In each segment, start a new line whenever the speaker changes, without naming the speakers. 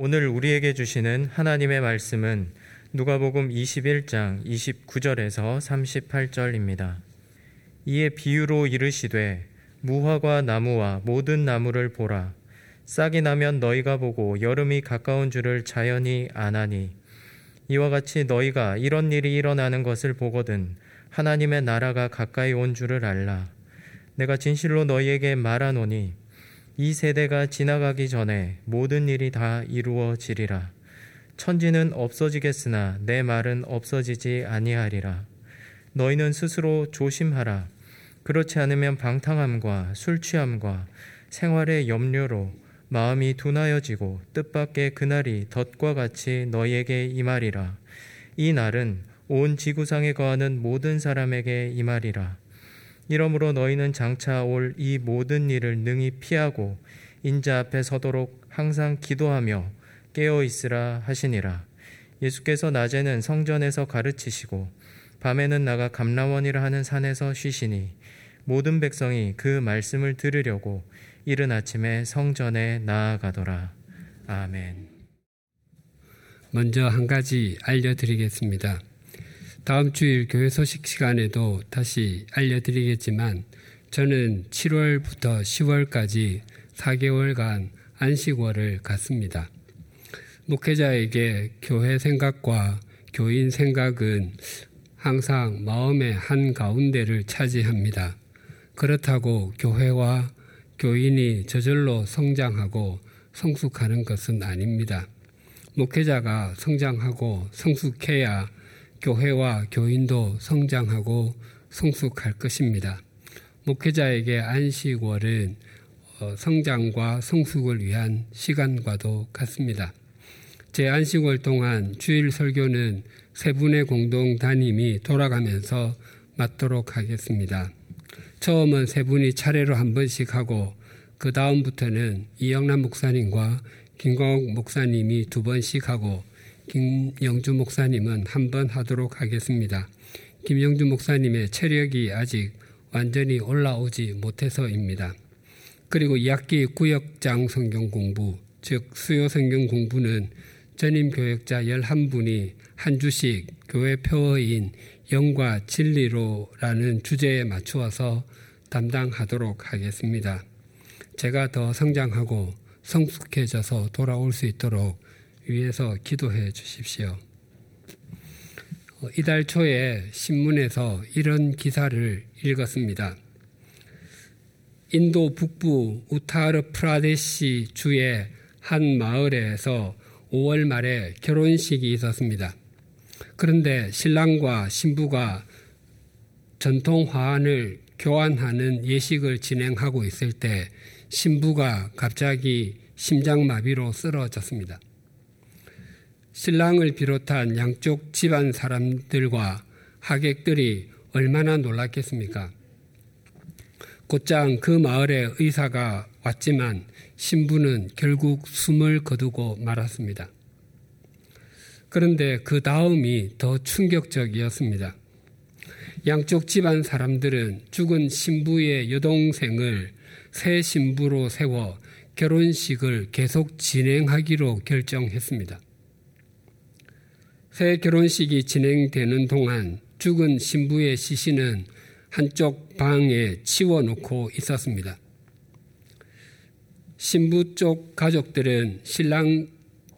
오늘 우리에게 주시는 하나님의 말씀은 누가복음 21장 29절에서 38절입니다. 이에 비유로 이르시되 무화과 나무와 모든 나무를 보라. 싹이 나면 너희가 보고 여름이 가까운 줄을 자연히 아나니. 이와 같이 너희가 이런 일이 일어나는 것을 보거든 하나님의 나라가 가까이 온 줄을 알라. 내가 진실로 너희에게 말하노니 이 세대가 지나가기 전에 모든 일이 다 이루어지리라. 천지는 없어지겠으나 내 말은 없어지지 아니하리라. 너희는 스스로 조심하라. 그렇지 않으면 방탕함과 술 취함과 생활의 염려로 마음이 둔하여지고 뜻밖의 그날이 덫과 같이 너희에게 임하리라. 이 날은 온 지구상에 거하는 모든 사람에게 임하리라. 이러므로 너희는 장차 올 이 모든 일을 능히 피하고 인자 앞에 서도록 항상 기도하며 깨어 있으라 하시니라. 예수께서 낮에는 성전에서 가르치시고 밤에는 나가 감라원이라 하는 산에서 쉬시니 모든 백성이 그 말씀을 들으려고 이른 아침에 성전에 나아가더라. 아멘.
먼저 한 가지 알려드리겠습니다. 다음 주일 교회 소식 시간에도 다시 알려드리겠지만 저는 7월부터 10월까지 4개월간 안식월을 갖습니다. 목회자에게 교회 생각과 교인 생각은 항상 마음의 한 가운데를 차지합니다. 그렇다고 교회와 교인이 저절로 성장하고 성숙하는 것은 아닙니다. 목회자가 성장하고 성숙해야 교회와 교인도 성장하고 성숙할 것입니다. 목회자에게 안식월은 어, 성장과 성숙을 위한 시간과도 같습니다. 제 안식월 동안 주일 설교는 세 분의 공동 담임이 돌아가면서 맡도록 하겠습니다. 처음은 세 분이 차례로 한 번씩 하고 그 다음부터는 이영남 목사님과 김광옥 목사님이 두 번씩 하고 김영주 목사님은 한번 하도록 하겠습니다. 김영주 목사님의 체력이 아직 완전히 올라오지 못해서입니다. 그리고 2학기 구역장 성경 공부, 즉 수요 성경 공부는 전임 교역자 11분이 한 주씩 교회 표어인 영과 진리로라는 주제에 맞추어서 담당하도록 하겠습니다. 제가 더 성장하고 성숙해져서 돌아올 수 있도록 위해서 기도해 주십시오. 어, 이달 초에 신문에서 이런 기사를 읽었습니다. 인도 북부 우타르 프라데시 주의 한 마을에서 5월 말에 결혼식이 있었습니다. 그런데 신랑과 신부가 전통 화환을 교환하는 예식을 진행하고 있을 때 신부가 갑자기 심장마비로 쓰러졌습니다. 신랑을 비롯한 양쪽 집안 사람들과 하객들이 얼마나 놀랐겠습니까? 곧장 그 마을에 의사가 왔지만 신부는 결국 숨을 거두고 말았습니다. 그런데 그 다음이 더 충격적이었습니다. 양쪽 집안 사람들은 죽은 신부의 여동생을 새 신부로 세워 결혼식을 계속 진행하기로 결정했습니다. 새 결혼식이 진행되는 동안 죽은 신부의 시신은 한쪽 방에 치워놓고 있었습니다. 신부 쪽 가족들은 신랑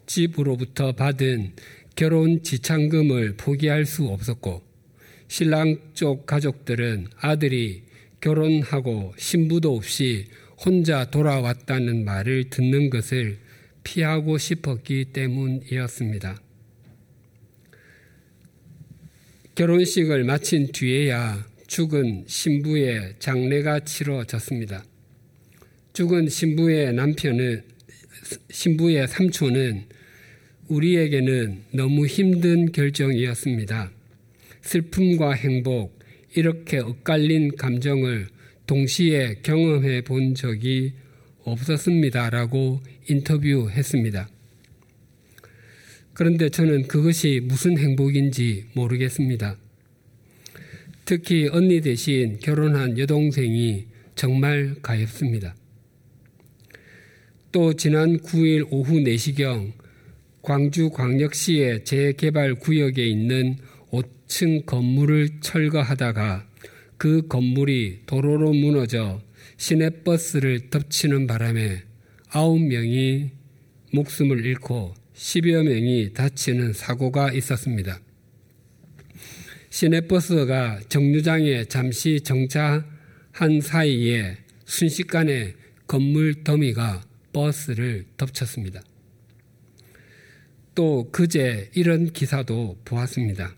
집으로부터 받은 결혼 지참금을 포기할 수 없었고 신랑 쪽 가족들은 아들이 결혼하고 신부도 없이 혼자 돌아왔다는 말을 듣는 것을 피하고 싶었기 때문이었습니다. 결혼식을 마친 뒤에야 죽은 신부의 장례가 치러졌습니다. 죽은 신부의 남편은 신부의 삼촌은 우리에게는 너무 힘든 결정이었습니다. 슬픔과 행복, 이렇게 엇갈린 감정을 동시에 경험해 본 적이 없었습니다라고 인터뷰했습니다. 그런데 저는 그것이 무슨 행복인지 모르겠습니다. 특히 언니 대신 결혼한 여동생이 정말 가엾습니다. 또 지난 9일 오후 4시경 광주 광역시의 재개발 구역에 있는 5층 건물을 철거하다가 그 건물이 도로로 무너져 시내버스를 덮치는 바람에 9명이 목숨을 잃고 10여 명이 다치는 사고가 있었습니다. 시내버스가 정류장에 잠시 정차한 사이에 순식간에 건물 더미가 버스를 덮쳤습니다. 또 그제 이런 기사도 보았습니다.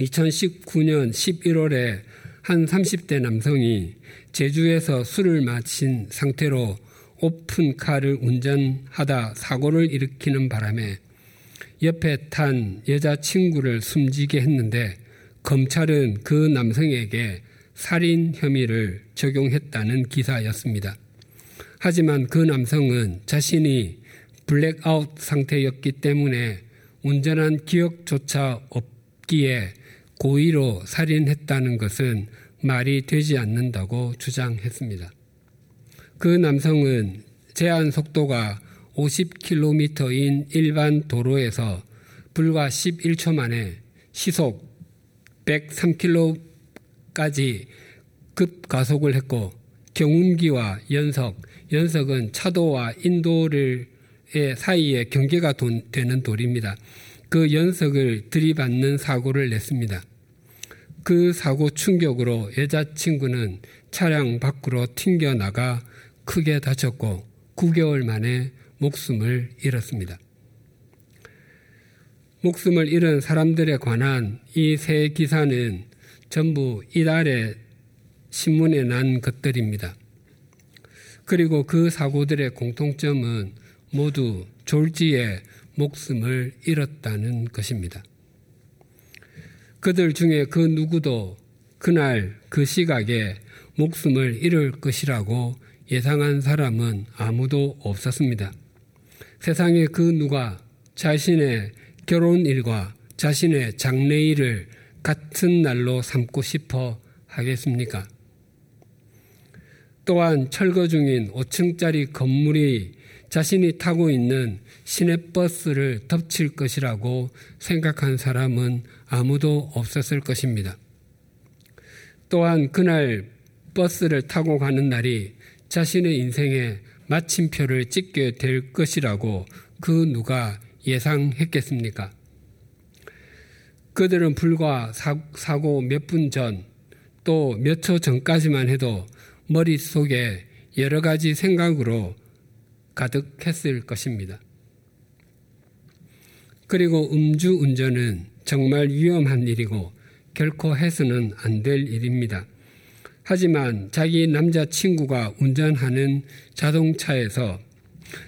2019년 11월에 한 30대 남성이 제주에서 술을 마신 상태로 오픈카를 운전하다 사고를 일으키는 바람에 옆에 탄 여자친구를 숨지게 했는데 검찰은 그 남성에게 살인 혐의를 적용했다는 기사였습니다. 하지만 그 남성은 자신이 블랙아웃 상태였기 때문에 운전한 기억조차 없기에 고의로 살인했다는 것은 말이 되지 않는다고 주장했습니다. 그 남성은 제한 속도가 50km인 일반 도로에서 불과 11초 만에 시속 103km까지 급가속을 했고 경운기와 연석, 연석은 차도와 인도를 사이에 경계가 되는 돌입니다. 그 연석을 들이받는 사고를 냈습니다. 그 사고 충격으로 여자친구는 차량 밖으로 튕겨나가 크게 다쳤고 9개월 만에 목숨을 잃었습니다. 목숨을 잃은 사람들에 관한 이 세 기사는 전부 이달에 신문에 난 것들입니다. 그리고 그 사고들의 공통점은 모두 졸지에 목숨을 잃었다는 것입니다. 그들 중에 그 누구도 그날 그 시각에 목숨을 잃을 것이라고 예상한 사람은 아무도 없었습니다. 세상에 그 누가 자신의 결혼 일과 자신의 장래 일을 같은 날로 삼고 싶어 하겠습니까? 또한 철거 중인 5층짜리 건물이 자신이 타고 있는 시내버스를 덮칠 것이라고 생각한 사람은 아무도 없었을 것입니다. 또한 그날 버스를 타고 가는 날이 자신의 인생에 마침표를 찍게 될 것이라고 그 누가 예상했겠습니까? 그들은 불과 사고 몇 분 전, 또 몇 초 전까지만 해도 머릿속에 여러 가지 생각으로 가득했을 것입니다. 그리고 음주 운전은 정말 위험한 일이고 결코 해서는 안 될 일입니다. 하지만 자기 남자친구가 운전하는 자동차에서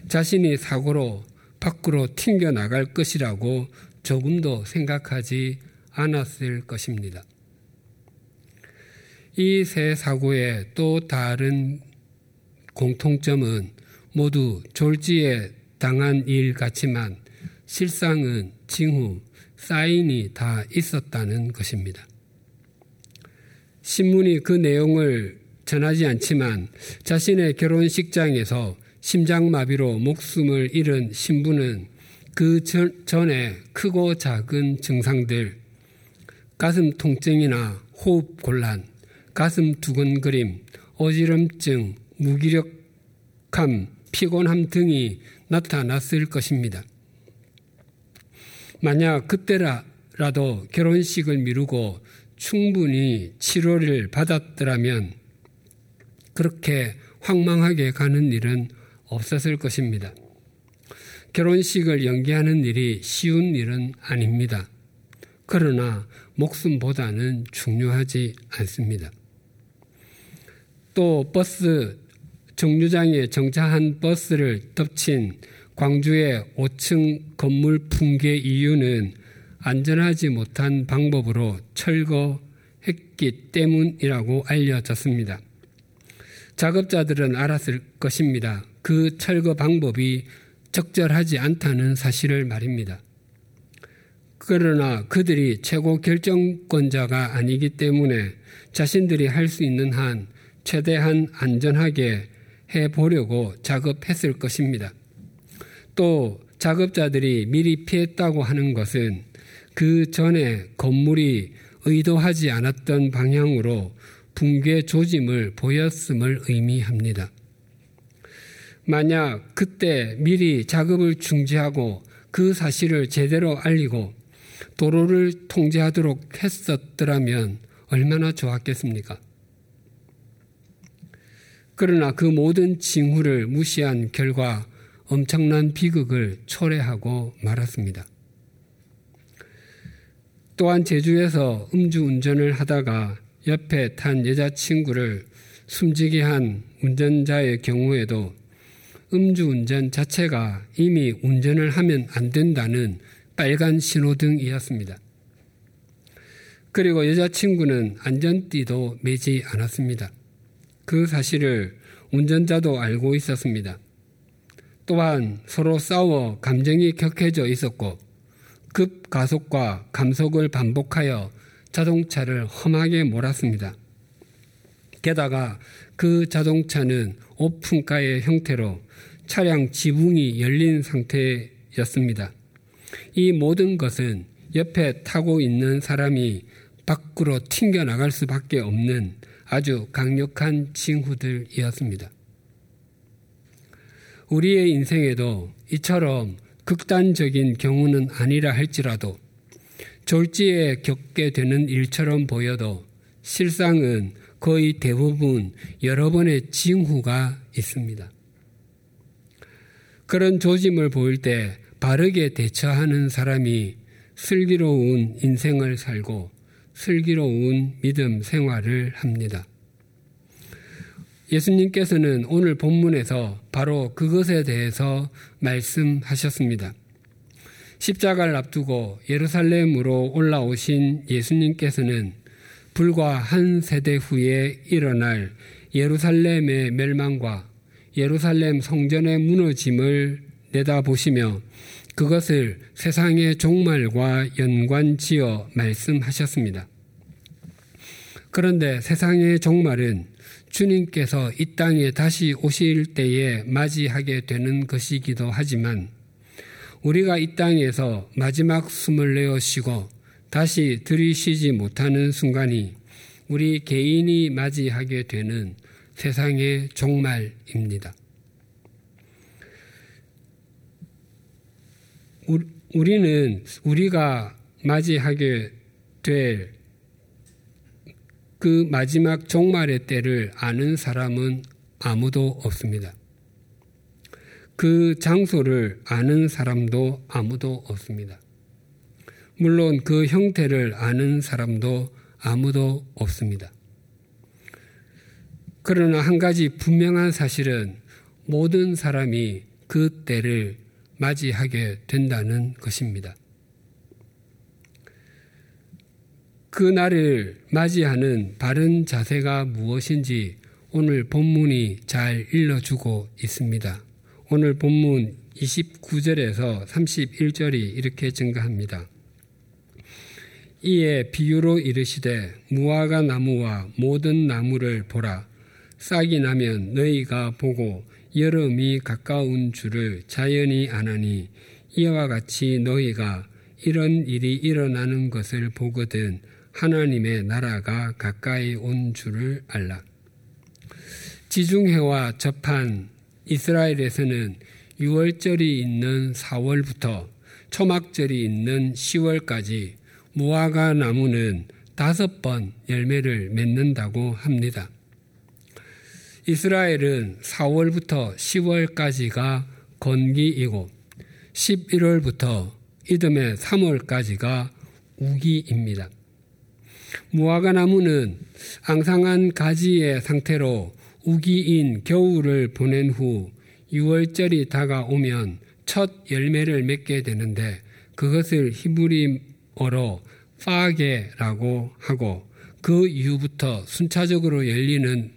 자신이 사고로 밖으로 튕겨 나갈 것이라고 조금도 생각하지 않았을 것입니다. 이 세 사고의 또 다른 공통점은 모두 졸지에 당한 일 같지만 실상은 징후, 사인이 다 있었다는 것입니다. 신문이 그 내용을 전하지 않지만 자신의 결혼식장에서 심장마비로 목숨을 잃은 신부는 그 전, 전에 크고 작은 증상들, 가슴 통증이나 호흡 곤란, 가슴 두근거림, 어지럼증, 무기력함, 피곤함 등이 나타났을 것입니다. 만약 그때라도 결혼식을 미루고 충분히 치료를 받았더라면 그렇게 황망하게 가는 일은 없었을 것입니다. 결혼식을 연기하는 일이 쉬운 일은 아닙니다. 그러나 목숨보다는 중요하지 않습니다. 또 버스 정류장에 정차한 버스를 덮친 광주의 5층 건물 붕괴 이유는 안전하지 못한 방법으로 철거했기 때문이라고 알려졌습니다. 작업자들은 알았을 것입니다. 그 철거 방법이 적절하지 않다는 사실을 말입니다. 그러나 그들이 최고 결정권자가 아니기 때문에 자신들이 할 수 있는 한 최대한 안전하게 해 보려고 작업했을 것입니다. 또 작업자들이 미리 피했다고 하는 것은 그 전에 건물이 의도하지 않았던 방향으로 붕괴 조짐을 보였음을 의미합니다. 만약 그때 미리 작업을 중지하고 그 사실을 제대로 알리고 도로를 통제하도록 했었더라면 얼마나 좋았겠습니까? 그러나 그 모든 징후를 무시한 결과 엄청난 비극을 초래하고 말았습니다. 또한 제주에서 음주운전을 하다가 옆에 탄 여자친구를 숨지게 한 운전자의 경우에도 음주운전 자체가 이미 운전을 하면 안 된다는 빨간 신호등이었습니다. 그리고 여자친구는 안전띠도 매지 않았습니다. 그 사실을 운전자도 알고 있었습니다. 또한 서로 싸워 감정이 격해져 있었고 급 가속과 감속을 반복하여 자동차를 험하게 몰았습니다. 게다가 그 자동차는 오픈카의 형태로 차량 지붕이 열린 상태였습니다. 이 모든 것은 옆에 타고 있는 사람이 밖으로 튕겨나갈 수밖에 없는 아주 강력한 징후들이었습니다. 우리의 인생에도 이처럼 극단적인 경우는 아니라 할지라도 졸지에 겪게 되는 일처럼 보여도 실상은 거의 대부분 여러 번의 징후가 있습니다. 그런 조짐을 보일 때 바르게 대처하는 사람이 슬기로운 인생을 살고 슬기로운 믿음 생활을 합니다. 예수님께서는 오늘 본문에서 바로 그것에 대해서 말씀하셨습니다. 십자가를 앞두고 예루살렘으로 올라오신 예수님께서는 불과 한 세대 후에 일어날 예루살렘의 멸망과 예루살렘 성전의 무너짐을 내다보시며 그것을 세상의 종말과 연관지어 말씀하셨습니다. 그런데 세상의 종말은 주님께서 이 땅에 다시 오실 때에 맞이하게 되는 것이기도 하지만 우리가 이 땅에서 마지막 숨을 내어 쉬고 다시 들이쉬지 못하는 순간이 우리 개인이 맞이하게 되는 세상의 종말입니다. 우리는 우리가 맞이하게 될 그 마지막 종말의 때를 아는 사람은 아무도 없습니다. 그 장소를 아는 사람도 아무도 없습니다. 물론 그 형태를 아는 사람도 아무도 없습니다. 그러나 한 가지 분명한 사실은 모든 사람이 그 때를 맞이하게 된다는 것입니다. 그 날을 맞이하는 바른 자세가 무엇인지 오늘 본문이 잘 일러주고 있습니다. 오늘 본문 29절에서 31절이 이렇게 증가합니다. 이에 비유로 이르시되 무화과 나무와 모든 나무를 보라 싹이 나면 너희가 보고 여름이 가까운 줄을 자연히 아나니 이와 같이 너희가 이런 일이 일어나는 것을 보거든 하나님의 나라가 가까이 온 줄을 알라. 지중해와 접한 이스라엘에서는 6월절이 있는 4월부터 초막절이 있는 10월까지 무화과 나무는 다섯 번 열매를 맺는다고 합니다. 이스라엘은 4월부터 10월까지가 건기이고 11월부터 이듬해 3월까지가 우기입니다. 무화과 나무는 앙상한 가지의 상태로 우기인 겨울을 보낸 후 6월절이 다가오면 첫 열매를 맺게 되는데 그것을 히브리어로 파게라고 하고 그 이후부터 순차적으로 열리는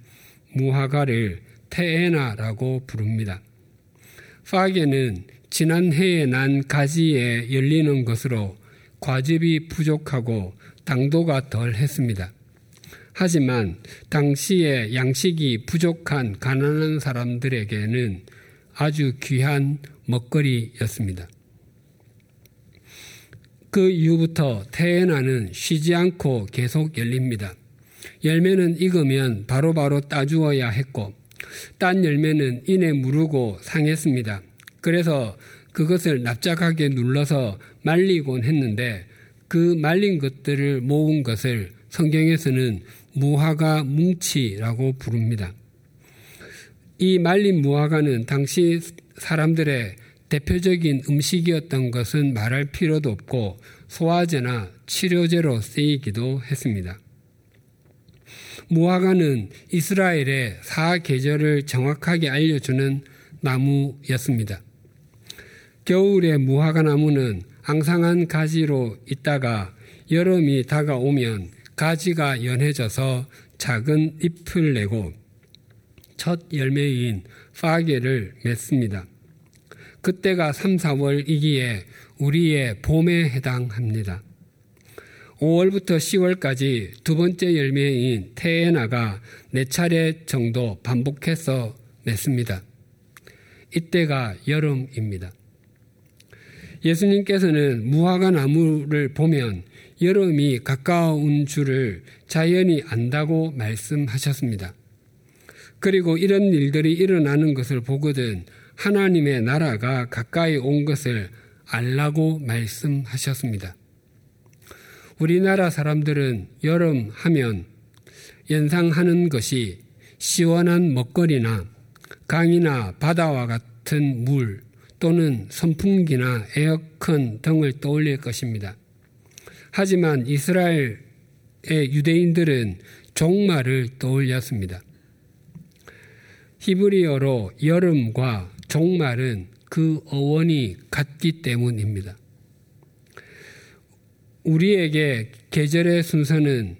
무화과를 테에나라고 부릅니다. 파게는 지난해에 난 가지에 열리는 것으로 과즙이 부족하고 당도가 덜 했습니다. 하지만 당시에 양식이 부족한 가난한 사람들에게는 아주 귀한 먹거리였습니다. 그 이후부터 태에나는 쉬지 않고 계속 열립니다. 열매는 익으면 바로바로 바로 따주어야 했고 딴 열매는 인에 무르고 상했습니다. 그래서 그것을 납작하게 눌러서 말리곤 했는데 그 말린 것들을 모은 것을 성경에서는 무화과 뭉치라고 부릅니다. 이 말린 무화과는 당시 사람들의 대표적인 음식이었던 것은 말할 필요도 없고 소화제나 치료제로 쓰이기도 했습니다. 무화과는 이스라엘의 사계절을 정확하게 알려주는 나무였습니다. 겨울에 무화과 나무는 앙상한 가지로 있다가 여름이 다가오면 가지가 연해져서 작은 잎을 내고 첫 열매인 파게를 맺습니다. 그때가 3, 4월이기에 우리의 봄에 해당합니다. 5월부터 10월까지 두 번째 열매인 테에나가 네 차례 정도 반복해서 맺습니다. 이때가 여름입니다. 예수님께서는 무화과 나무를 보면 여름이 가까운 줄을 자연히 안다고 말씀하셨습니다. 그리고 이런 일들이 일어나는 것을 보거든 하나님의 나라가 가까이 온 것을 알라고 말씀하셨습니다. 우리나라 사람들은 여름 하면 연상하는 것이 시원한 먹거리나 강이나 바다와 같은 물 또는 선풍기나 에어컨 등을 떠올릴 것입니다. 하지만 이스라엘의 유대인들은 종말을 떠올렸습니다. 히브리어로 여름과 종말은 그 어원이 같기 때문입니다. 우리에게 계절의 순서는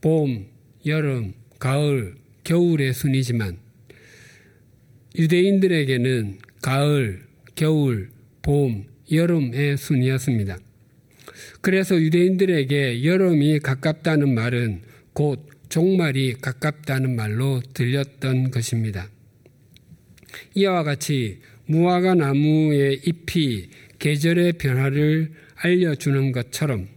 봄, 여름, 가을, 겨울의 순이지만 유대인들에게는 가을, 겨울, 봄, 여름의 순이었습니다. 그래서 유대인들에게 여름이 가깝다는 말은 곧 종말이 가깝다는 말로 들렸던 것입니다. 이와 같이 무화과 나무의 잎이 계절의 변화를 알려주는 것처럼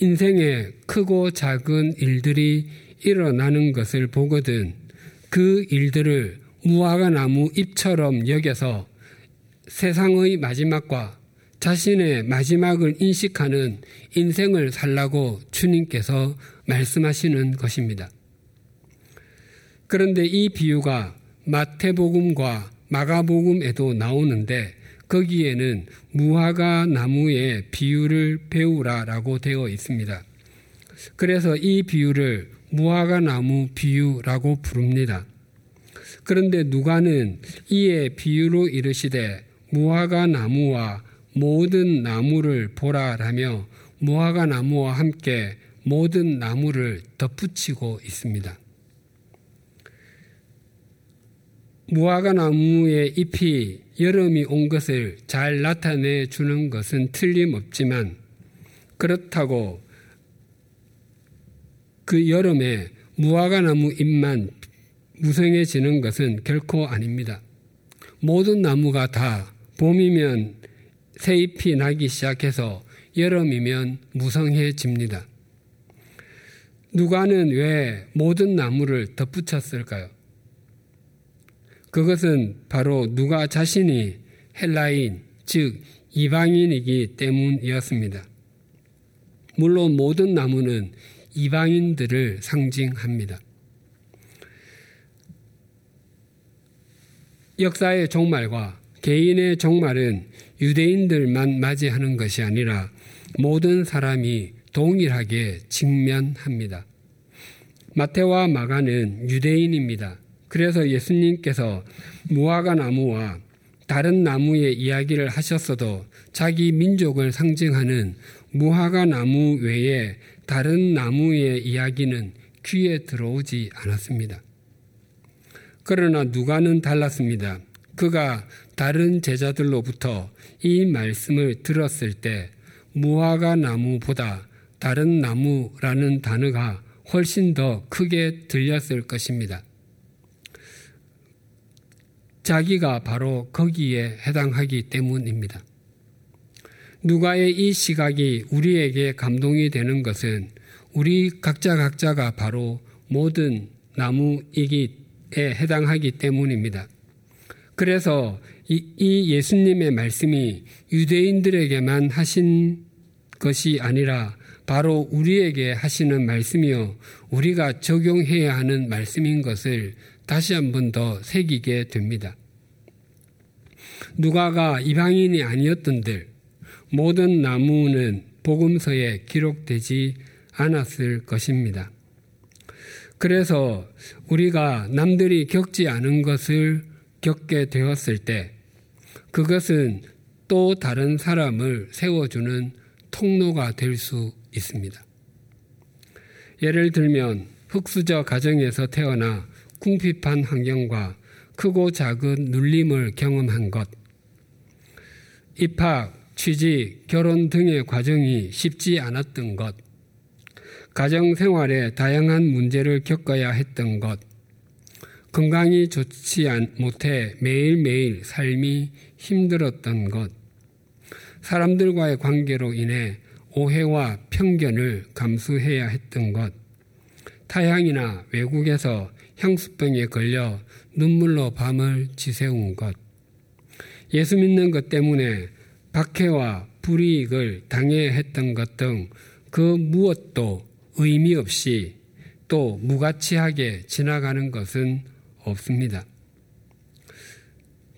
인생에 크고 작은 일들이 일어나는 것을 보거든 그 일들을 무화과 나무 잎처럼 여겨서 세상의 마지막과 자신의 마지막을 인식하는 인생을 살라고 주님께서 말씀하시는 것입니다. 그런데 이 비유가 마태복음과 마가복음에도 나오는데 거기에는 무화과 나무의 비유를 배우라라고 되어 있습니다. 그래서 이 비유를 무화과 나무 비유라고 부릅니다. 그런데 누가는 이에 비유로 이르시되 무화과 나무와 모든 나무를 보라라며 무화과 나무와 함께 모든 나무를 덧붙이고 있습니다. 무화과 나무의 잎이 여름이 온 것을 잘 나타내 주는 것은 틀림없지만 그렇다고 그 여름에 무화과 나무 잎만 무성해지는 것은 결코 아닙니다. 모든 나무가 다 봄이면 새잎이 나기 시작해서 여름이면 무성해집니다. 누가는 왜 모든 나무를 덧붙였을까요? 그것은 바로 누가 자신이 헬라인, 즉 이방인이기 때문이었습니다. 물론 모든 나무는 이방인들을 상징합니다. 역사의 종말과 개인의 종말은 유대인들만 맞이하는 것이 아니라 모든 사람이 동일하게 직면합니다. 마태와 마가는 유대인입니다. 그래서 예수님께서 무화과 나무와 다른 나무의 이야기를 하셨어도 자기 민족을 상징하는 무화과 나무 외에 다른 나무의 이야기는 귀에 들어오지 않았습니다. 그러나 누가는 달랐습니다. 그가 다른 제자들로부터 이 말씀을 들었을 때 무화과 나무보다 다른 나무라는 단어가 훨씬 더 크게 들렸을 것입니다. 자기가 바로 거기에 해당하기 때문입니다. 누가의 이 시각이 우리에게 감동이 되는 것은 우리 각자 각자가 바로 모든 나무이기에 해당하기 때문입니다. 그래서 이, 예수님의 말씀이 유대인들에게만 하신 것이 아니라 바로 우리에게 하시는 말씀이요. 우리가 적용해야 하는 말씀인 것을 다시 한 번 더 새기게 됩니다. 누가가 이방인이 아니었던들 모든 나무는 복음서에 기록되지 않았을 것입니다. 그래서 우리가 남들이 겪지 않은 것을 겪게 되었을 때 그것은 또 다른 사람을 세워주는 통로가 될 수 있습니다. 예를 들면 흑수저 가정에서 태어나 궁핍한 환경과 크고 작은 눌림을 경험한 것, 입학, 취직, 결혼 등의 과정이 쉽지 않았던 것, 가정 생활에 다양한 문제를 겪어야 했던 것, 건강이 좋지 못해 매일매일 삶이 힘들었던 것, 사람들과의 관계로 인해 오해와 편견을 감수해야 했던 것, 타향이나 외국에서 향수병에 걸려 눈물로 밤을 지새운 것, 예수 믿는 것 때문에 박해와 불이익을 당해야 했던 것 등 그 무엇도 의미 없이 또 무가치하게 지나가는 것은 없습니다.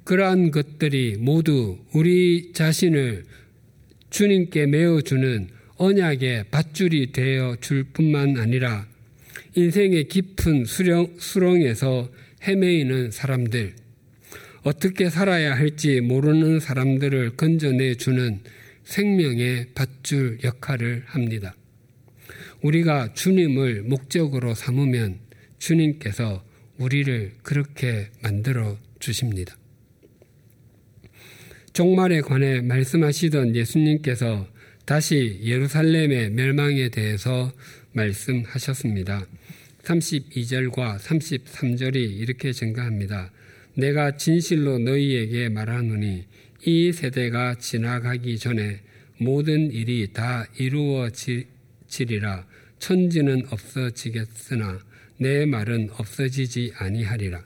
그러한 것들이 모두 우리 자신을 주님께 메어주는 언약의 밧줄이 되어 줄 뿐만 아니라 인생의 깊은 수령, 수렁에서 헤매이는 사람들, 어떻게 살아야 할지 모르는 사람들을 건져내 주는 생명의 밧줄 역할을 합니다. 우리가 주님을 목적으로 삼으면 주님께서 우리를 그렇게 만들어 주십니다. 종말에 관해 말씀하시던 예수님께서 다시 예루살렘의 멸망에 대해서 말씀하셨습니다. 32절과 33절이 이렇게 증가합니다. 내가 진실로 너희에게 말하노니 이 세대가 지나가기 전에 모든 일이 다 이루어지리라 천지는 없어지겠으나 내 말은 없어지지 아니하리라.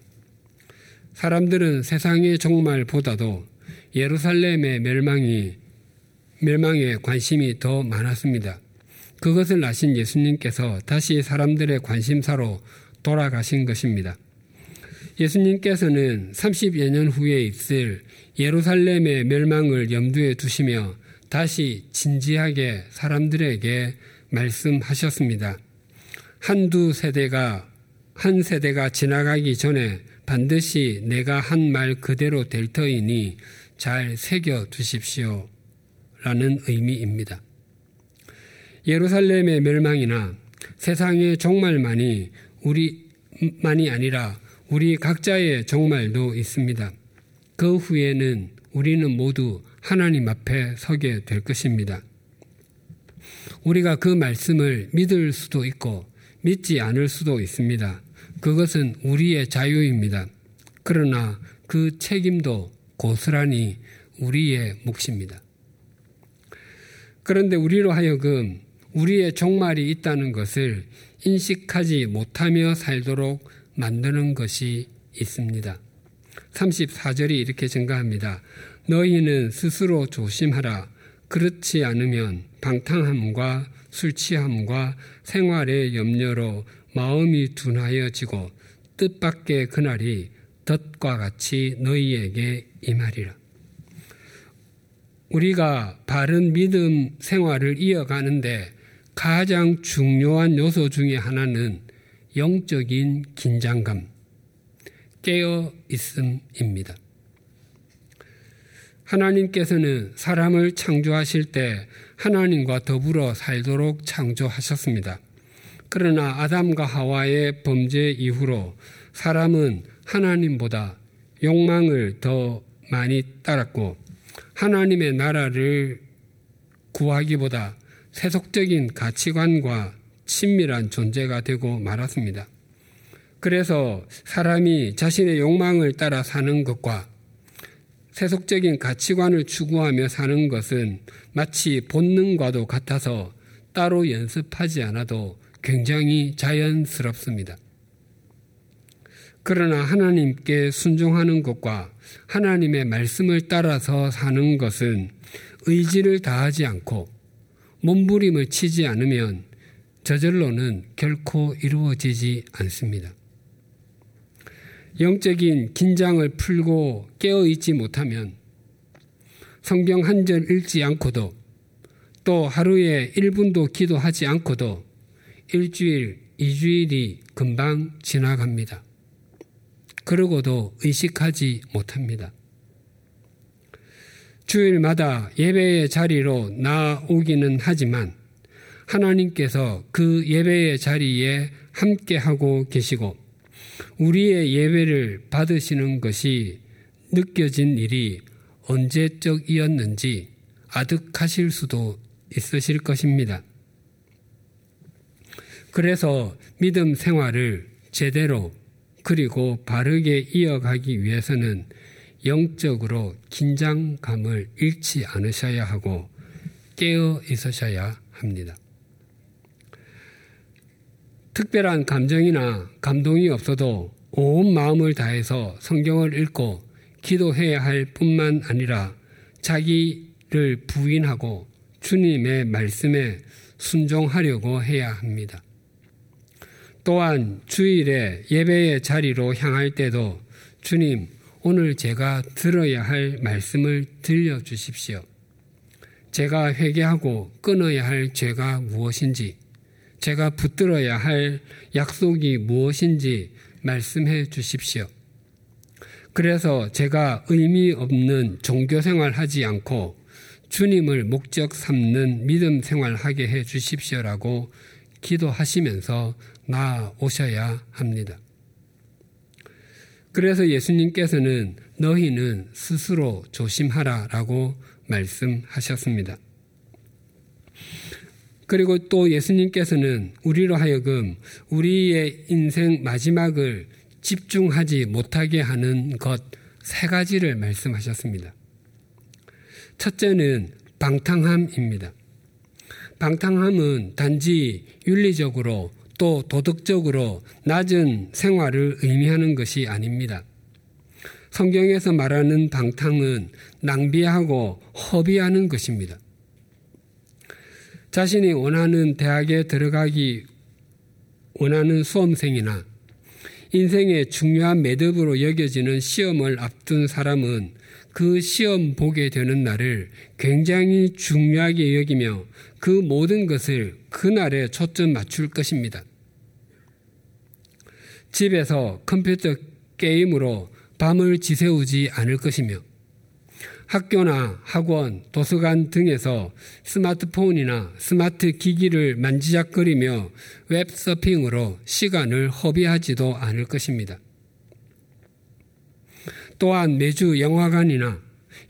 사람들은 세상의 종말보다도 예루살렘의 멸망이 멸망에 관심이 더 많았습니다. 그것을 아신 예수님께서 다시 사람들의 관심사로 돌아가신 것입니다. 예수님께서는 30여 년 후에 있을 예루살렘의 멸망을 염두에 두시며 다시 진지하게 사람들에게 말씀하셨습니다. 한두 세대가 한 세대가 지나가기 전에 반드시 내가 한 말 그대로 될 터이니 잘 새겨 두십시오. 라는 의미입니다. 예루살렘의 멸망이나 세상의 종말만이 우리만이 아니라 우리 각자의 종말도 있습니다. 그 후에는 우리는 모두 하나님 앞에 서게 될 것입니다. 우리가 그 말씀을 믿을 수도 있고 믿지 않을 수도 있습니다. 그것은 우리의 자유입니다. 그러나 그 책임도 고스란히 우리의 몫입니다. 그런데 우리로 하여금 우리의 종말이 있다는 것을 인식하지 못하며 살도록 만드는 것이 있습니다. 34절이 이렇게 증가합니다. 너희는 스스로 조심하라. 그렇지 않으면 방탕함과 술 취함과 생활의 염려로 마음이 둔하여지고 뜻밖의 그날이 덫과 같이 너희에게 임하리라. 우리가 바른 믿음 생활을 이어가는데 가장 중요한 요소 중의 하나는 영적인 긴장감, 깨어 있음입니다. 하나님께서는 사람을 창조하실 때 하나님과 더불어 살도록 창조하셨습니다. 그러나 아담과 하와의 범죄 이후로 사람은 하나님보다 욕망을 더 많이 따랐고 하나님의 나라를 구하기보다 세속적인 가치관과 친밀한 존재가 되고 말았습니다. 그래서 사람이 자신의 욕망을 따라 사는 것과 세속적인 가치관을 추구하며 사는 것은 마치 본능과도 같아서 따로 연습하지 않아도 굉장히 자연스럽습니다. 그러나 하나님께 순종하는 것과 하나님의 말씀을 따라서 사는 것은 의지를 다하지 않고 몸부림을 치지 않으면 저절로는 결코 이루어지지 않습니다. 영적인 긴장을 풀고 깨어 있지 못하면 성경 한 절 읽지 않고도 또 하루에 1분도 기도하지 않고도 일주일, 이주일이 금방 지나갑니다. 그러고도 의식하지 못합니다. 주일마다 예배의 자리로 나오기는 하지만 하나님께서 그 예배의 자리에 함께하고 계시고 우리의 예배를 받으시는 것이 느껴진 일이 언제적이었는지 아득하실 수도 있으실 것입니다. 그래서 믿음 생활을 제대로 그리고 바르게 이어가기 위해서는 영적으로 긴장감을 잃지 않으셔야 하고 깨어 있으셔야 합니다. 특별한 감정이나 감동이 없어도 온 마음을 다해서 성경을 읽고 기도해야 할 뿐만 아니라 자기를 부인하고 주님의 말씀에 순종하려고 해야 합니다. 또한 주일에 예배의 자리로 향할 때도 주님, 오늘 제가 들어야 할 말씀을 들려주십시오. 제가 회개하고 끊어야 할 죄가 무엇인지, 제가 붙들어야 할 약속이 무엇인지 말씀해 주십시오. 그래서 제가 의미 없는 종교 생활 하지 않고 주님을 목적 삼는 믿음 생활 하게 해 주십시오라고 기도하시면서 나오셔야 합니다. 그래서 예수님께서는 너희는 스스로 조심하라 라고 말씀하셨습니다. 그리고 또 예수님께서는 우리로 하여금 우리의 인생 마지막을 집중하지 못하게 하는 것 세 가지를 말씀하셨습니다. 첫째는 방탕함입니다. 방탕함은 단지 윤리적으로 또 도덕적으로 낮은 생활을 의미하는 것이 아닙니다. 성경에서 말하는 방탕은 낭비하고 허비하는 것입니다. 자신이 원하는 대학에 들어가기 원하는 수험생이나 인생의 중요한 매듭으로 여겨지는 시험을 앞둔 사람은 그 시험 보게 되는 날을 굉장히 중요하게 여기며 그 모든 것을 그날에 초점 맞출 것입니다. 집에서 컴퓨터 게임으로 밤을 지새우지 않을 것이며 학교나 학원, 도서관 등에서 스마트폰이나 스마트 기기를 만지작거리며 웹서핑으로 시간을 허비하지도 않을 것입니다. 또한 매주 영화관이나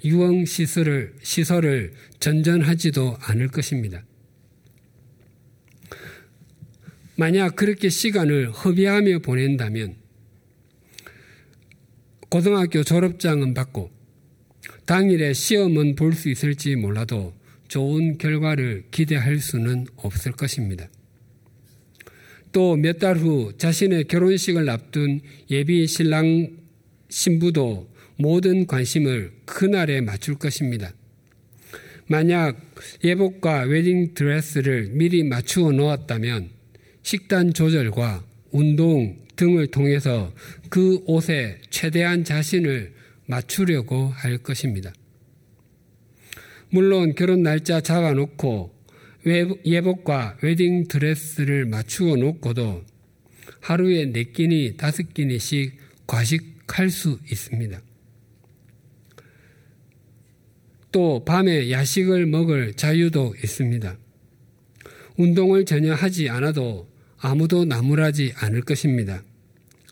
유흥 시설을, 시설을 전전하지도 않을 것입니다. 만약 그렇게 시간을 허비하며 보낸다면 고등학교 졸업장은 받고 당일에 시험은 볼 수 있을지 몰라도 좋은 결과를 기대할 수는 없을 것입니다. 또 몇 달 후 자신의 결혼식을 앞둔 예비 신랑 신부도 모든 관심을 그날에 맞출 것입니다. 만약 예복과 웨딩 드레스를 미리 맞추어 놓았다면 식단 조절과 운동 등을 통해서 그 옷에 최대한 자신을 맞추려고 할 것입니다. 물론 결혼 날짜 잡아놓고 예복과 웨딩 드레스를 맞추어 놓고도 하루에 네 끼니 다섯 끼니씩 과식할 수 있습니다. 또 밤에 야식을 먹을 자유도 있습니다. 운동을 전혀 하지 않아도 아무도 나무라지 않을 것입니다.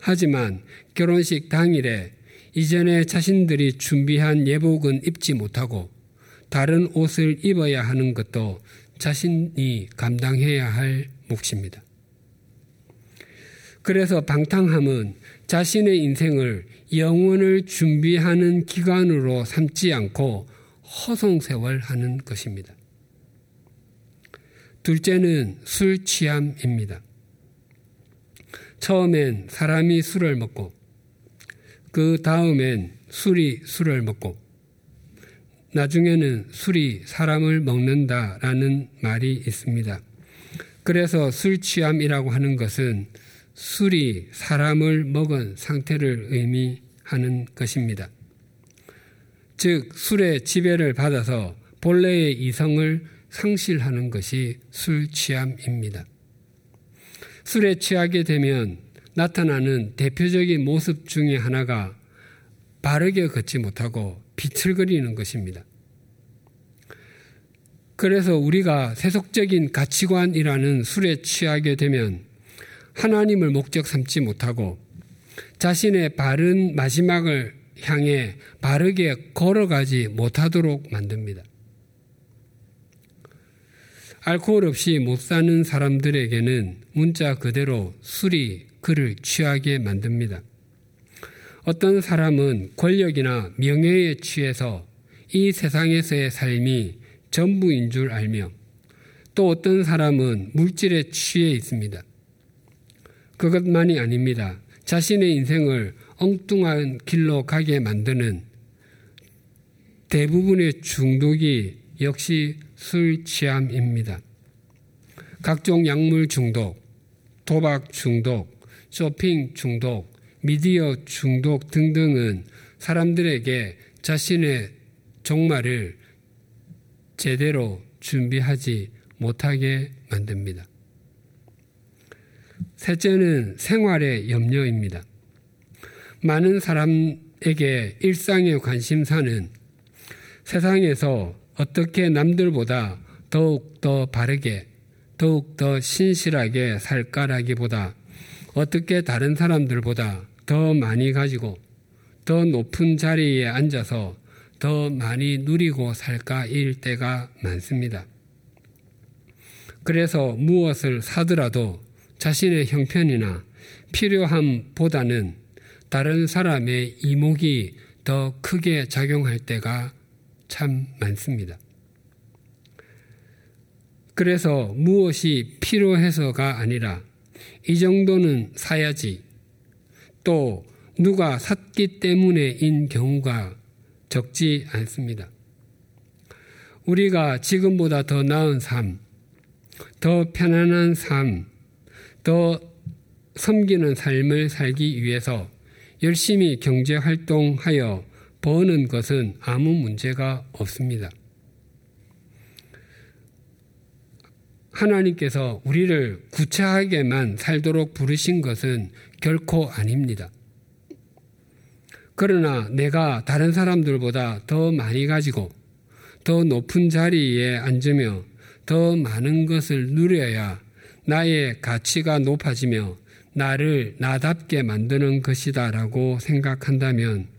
하지만 결혼식 당일에 이전에 자신들이 준비한 예복은 입지 못하고 다른 옷을 입어야 하는 것도 자신이 감당해야 할 몫입니다. 그래서 방탕함은 자신의 인생을 영혼을 준비하는 기간으로 삼지 않고 허송세월하는 것입니다. 둘째는 술 취함입니다. 처음엔 사람이 술을 먹고 그 다음엔 술이 술을 먹고 나중에는 술이 사람을 먹는다라는 말이 있습니다. 그래서 술 취함이라고 하는 것은 술이 사람을 먹은 상태를 의미하는 것입니다. 즉, 술의 지배를 받아서 본래의 이성을 상실하는 것이 술 취함입니다. 술에 취하게 되면 나타나는 대표적인 모습 중의 하나가 바르게 걷지 못하고 비틀거리는 것입니다. 그래서 우리가 세속적인 가치관이라는 술에 취하게 되면 하나님을 목적 삼지 못하고 자신의 바른 마지막을 향해 바르게 걸어가지 못하도록 만듭니다. 알코올 없이 못 사는 사람들에게는 문자 그대로 술이 그를 취하게 만듭니다. 어떤 사람은 권력이나 명예에 취해서 이 세상에서의 삶이 전부인 줄 알며 또 어떤 사람은 물질에 취해 있습니다. 그것만이 아닙니다. 자신의 인생을 엉뚱한 길로 가게 만드는 대부분의 중독이 역시 술 취함입니다. 각종 약물 중독, 도박 중독, 쇼핑 중독, 미디어 중독 등등은 사람들에게 자신의 종말을 제대로 준비하지 못하게 만듭니다. 셋째는 생활의 염려입니다. 많은 사람에게 일상의 관심사는 세상에서 어떻게 남들보다 더욱 더 바르게, 더욱 더 신실하게 살까라기보다 어떻게 다른 사람들보다 더 많이 가지고 더 높은 자리에 앉아서 더 많이 누리고 살까 일 때가 많습니다. 그래서 무엇을 사더라도 자신의 형편이나 필요함보다는 다른 사람의 이목이 더 크게 작용할 때가 참 많습니다. 그래서 무엇이 필요해서가 아니라 이 정도는 사야지 또 누가 샀기 때문에인 경우가 적지 않습니다. 우리가 지금보다 더 나은 삶, 더 편안한 삶, 더 섬기는 삶을 살기 위해서 열심히 경제 활동하여 버는 것은 아무 문제가 없습니다. 하나님께서 우리를 구차하게만 살도록 부르신 것은 결코 아닙니다. 그러나 내가 다른 사람들보다 더 많이 가지고 더 높은 자리에 앉으며 더 많은 것을 누려야 나의 가치가 높아지며 나를 나답게 만드는 것이다라고 생각한다면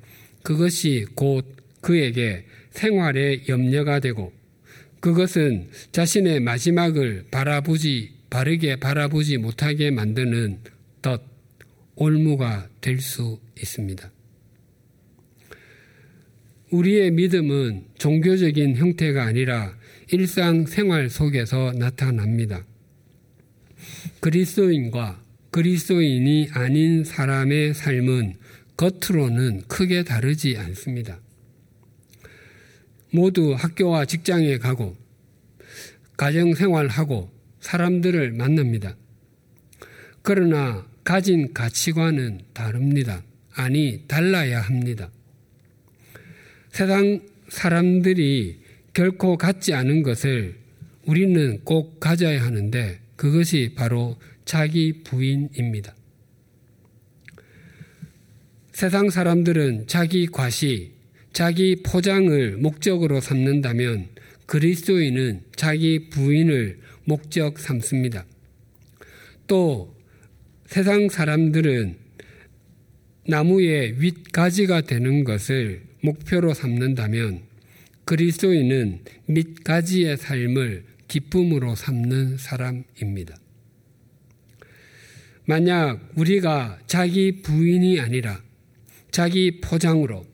그것이 곧 그에게 생활의 염려가 되고 그것은 자신의 마지막을 바라보지 바르게 바라보지 못하게 만드는 덫 올무가 될 수 있습니다. 우리의 믿음은 종교적인 형태가 아니라 일상 생활 속에서 나타납니다. 그리스도인과 그리스도인이 아닌 사람의 삶은 겉으로는 크게 다르지 않습니다. 모두 학교와 직장에 가고 가정 생활하고 사람들을 만납니다. 그러나 가진 가치관은 다릅니다. 아니, 달라야 합니다. 세상 사람들이 결코 갖지 않은 것을 우리는 꼭 가져야 하는데 그것이 바로 자기 부인입니다. 세상 사람들은 자기 과시, 자기 포장을 목적으로 삼는다면 그리스도인은 자기 부인을 목적 삼습니다. 또 세상 사람들은 나무의 윗가지가 되는 것을 목표로 삼는다면 그리스도인은 밑가지의 삶을 기쁨으로 삼는 사람입니다. 만약 우리가 자기 부인이 아니라 자기 포장으로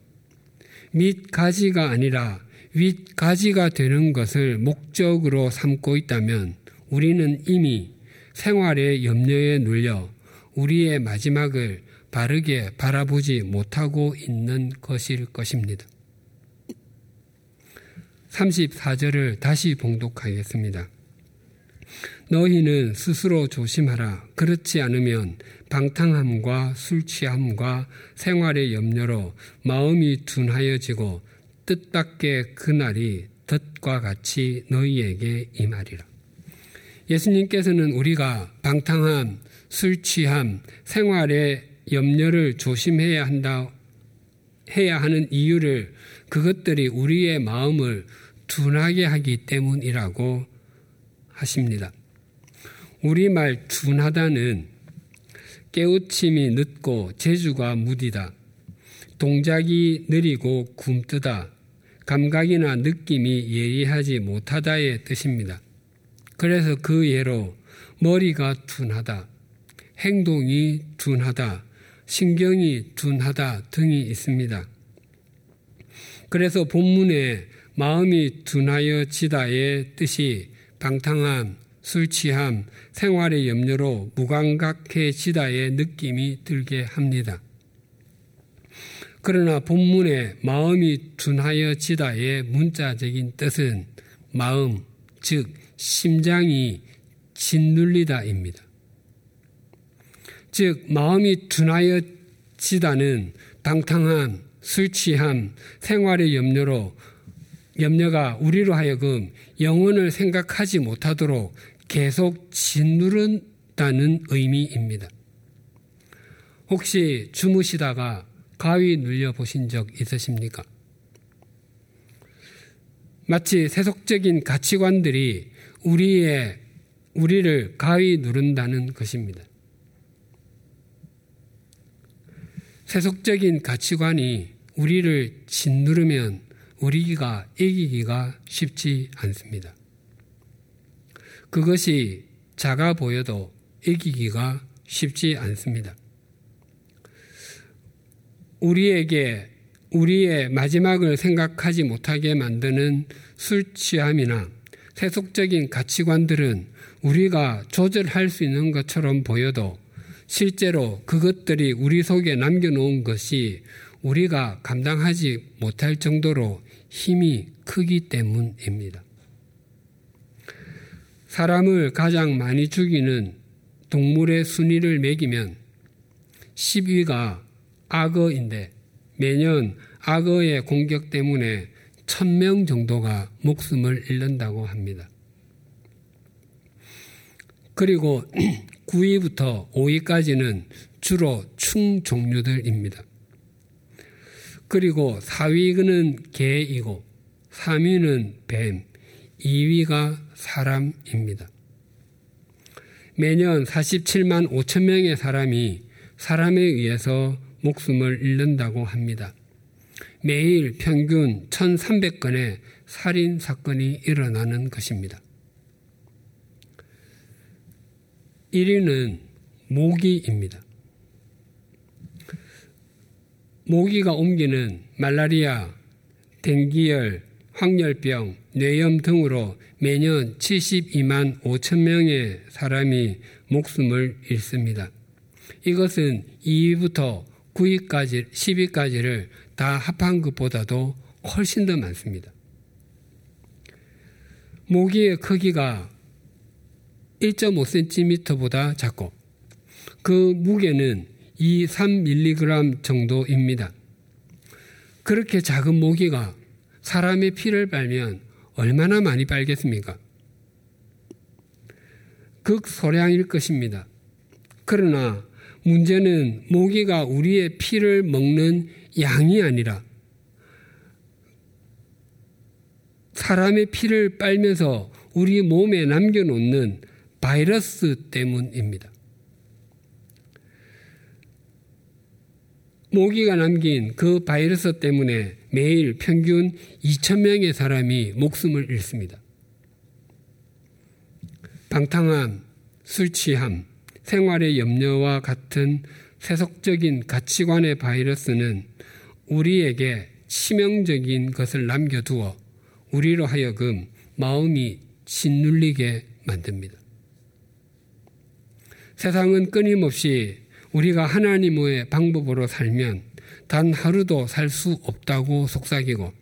밑가지가 아니라 윗가지가 되는 것을 목적으로 삼고 있다면 우리는 이미 생활의 염려에 눌려 우리의 마지막을 바르게 바라보지 못하고 있는 것일 것입니다. 34절을 다시 봉독하겠습니다. 너희는 스스로 조심하라. 그렇지 않으면 방탕함과 술 취함과 생활의 염려로 마음이 둔하여지고 뜻밖의 그날이 덫과 같이 너희에게 임하리라. 예수님께서는 우리가 방탕함, 술 취함, 생활의 염려를 조심해야 한다, 해야 하는 이유를 그것들이 우리의 마음을 둔하게 하기 때문이라고 하십니다. 우리말 둔하다는 깨우침이 늦고 재주가 무디다. 동작이 느리고 굼뜨다. 감각이나 느낌이 예리하지 못하다의 뜻입니다. 그래서 그 예로 머리가 둔하다, 행동이 둔하다, 신경이 둔하다 등이 있습니다. 그래서 본문에 마음이 둔하여 지다의 뜻이 방탕함, 술 취함, 생활의 염려로 무감각해지다의 느낌이 들게 합니다. 그러나 본문의 마음이 둔하여지다의 문자적인 뜻은 마음, 즉 심장이 짓눌리다입니다. 즉 마음이 둔하여지다는 방탕함, 술 취함, 생활의 염려로 염려가 우리로 하여금 영혼을 생각하지 못하도록 계속 짓누른다는 의미입니다. 혹시 주무시다가 가위 눌려 보신 적 있으십니까? 마치 세속적인 가치관들이 우리의 우리를 가위 누른다는 것입니다. 세속적인 가치관이 우리를 짓누르면 우리가 이기기가 쉽지 않습니다. 그것이 작아 보여도 이기기가 쉽지 않습니다. 우리에게 우리의 마지막을 생각하지 못하게 만드는 술 취함이나 세속적인 가치관들은 우리가 조절할 수 있는 것처럼 보여도 실제로 그것들이 우리 속에 남겨놓은 것이 우리가 감당하지 못할 정도로 힘이 크기 때문입니다. 사람을 가장 많이 죽이는 동물의 순위를 매기면 10위가 악어인데 매년 악어의 공격 때문에 1000명 정도가 목숨을 잃는다고 합니다. 그리고 9위부터 5위까지는 주로 충 종류들입니다. 그리고 4위는 개이고 3위는 뱀, 2위가 사람입니다. 매년 47만 5천 명의 사람이 사람에 의해서 목숨을 잃는다고 합니다. 매일 평균 1,300건의 살인 사건이 일어나는 것입니다. 1위는 모기입니다. 모기가 옮기는 말라리아, 댕기열, 황열병, 뇌염 등으로 매년 72만 5천 명의 사람이 목숨을 잃습니다. 이것은 2위부터 9위까지, 10위까지를 다 합한 것보다도 훨씬 더 많습니다. 모기의 크기가 1.5cm보다 작고 그 무게는 2, 3mg 정도입니다. 그렇게 작은 모기가 사람의 피를 빨면 얼마나 많이 빨겠습니까? 극소량일 것입니다. 그러나 문제는 모기가 우리의 피를 먹는 양이 아니라 사람의 피를 빨면서 우리 몸에 남겨놓는 바이러스 때문입니다. 모기가 남긴 그 바이러스 때문에 매일 평균 2천명의 사람이 목숨을 잃습니다. 방탕함, 술 취함, 생활의 염려와 같은 세속적인 가치관의 바이러스는 우리에게 치명적인 것을 남겨두어 우리로 하여금 마음이 짓눌리게 만듭니다. 세상은 끊임없이 우리가 하나님의 방법으로 살면 단 하루도 살 수 없다고 속삭이고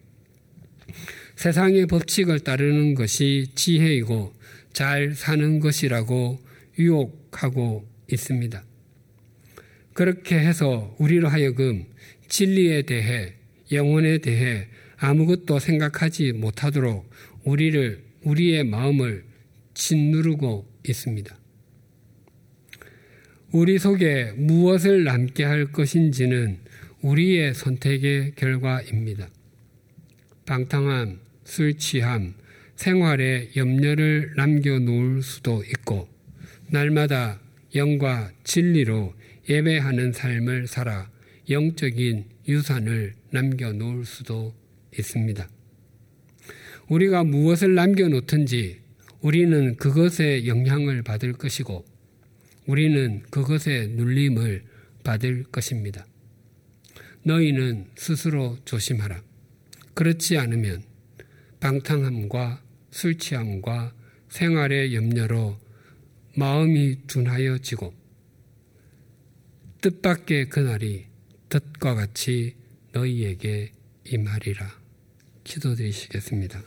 세상의 법칙을 따르는 것이 지혜이고 잘 사는 것이라고 유혹하고 있습니다. 그렇게 해서 우리로 하여금 진리에 대해 영혼에 대해 아무것도 생각하지 못하도록 우리를 우리의 마음을 짓누르고 있습니다. 우리 속에 무엇을 남게 할 것인지는 우리의 선택의 결과입니다. 방탕함, 술 취함, 생활에 염려를 남겨놓을 수도 있고, 날마다 영과 진리로 예배하는 삶을 살아 영적인 유산을 남겨놓을 수도 있습니다. 우리가 무엇을 남겨놓든지 우리는 그것에 영향을 받을 것이고, 우리는 그것의 눌림을 받을 것입니다. 너희는 스스로 조심하라. 그렇지 않으면 방탕함과 술 취함과 생활의 염려로 마음이 둔하여지고 뜻밖의 그날이 덫과 같이 너희에게 임하리라. 기도드리시겠습니다.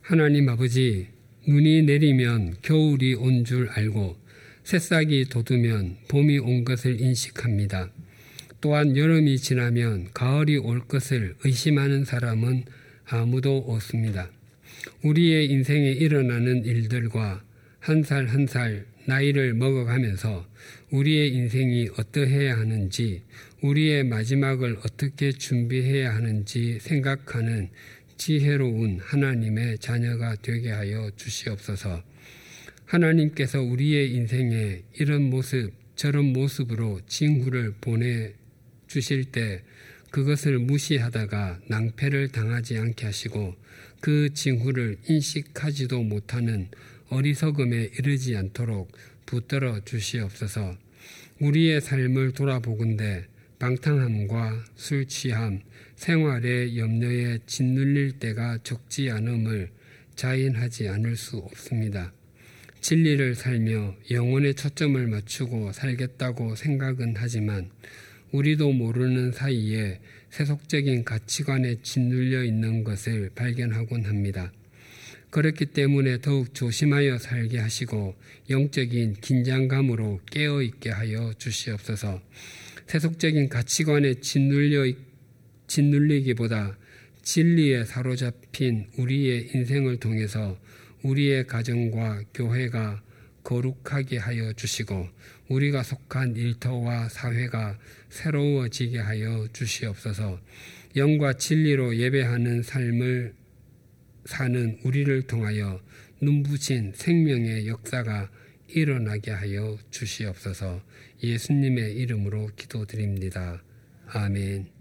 하나님 아버지, 눈이 내리면 겨울이 온 줄 알고 새싹이 돋으면 봄이 온 것을 인식합니다. 또한 여름이 지나면 가을이 올 것을 의심하는 사람은 아무도 없습니다. 우리의 인생에 일어나는 일들과 한 살 한 살 나이를 먹어가면서 우리의 인생이 어떠해야 하는지, 우리의 마지막을 어떻게 준비해야 하는지 생각하는 지혜로운 하나님의 자녀가 되게 하여 주시옵소서. 하나님께서 우리의 인생에 이런 모습, 저런 모습으로 징후를 보내 주실 때 그것을 무시하다가 낭패를 당하지 않게 하시고 그 징후를 인식하지도 못하는 어리석음에 이르지 않도록 붙들어 주시옵소서. 우리의 삶을 돌아보건대 방탕함과 술 취함, 생활의 염려에 짓눌릴 때가 적지 않음을 자인하지 않을 수 없습니다. 진리를 살며 영혼의 초점을 맞추고 살겠다고 생각은 하지만 우리도 모르는 사이에 세속적인 가치관에 짓눌려 있는 것을 발견하곤 합니다. 그렇기 때문에 더욱 조심하여 살게 하시고 영적인 긴장감으로 깨어 있게 하여 주시옵소서. 세속적인 가치관에 짓눌려 짓눌리기보다 진리에 사로잡힌 우리의 인생을 통해서 우리의 가정과 교회가 거룩하게 하여 주시고 우리가 속한 일터와 사회가 새로워지게 하여 주시옵소서. 영과 진리로 예배하는 삶을 사는 우리를 통하여 눈부신 생명의 역사가 일어나게 하여 주시옵소서. 예수님의 이름으로 기도드립니다. 아멘.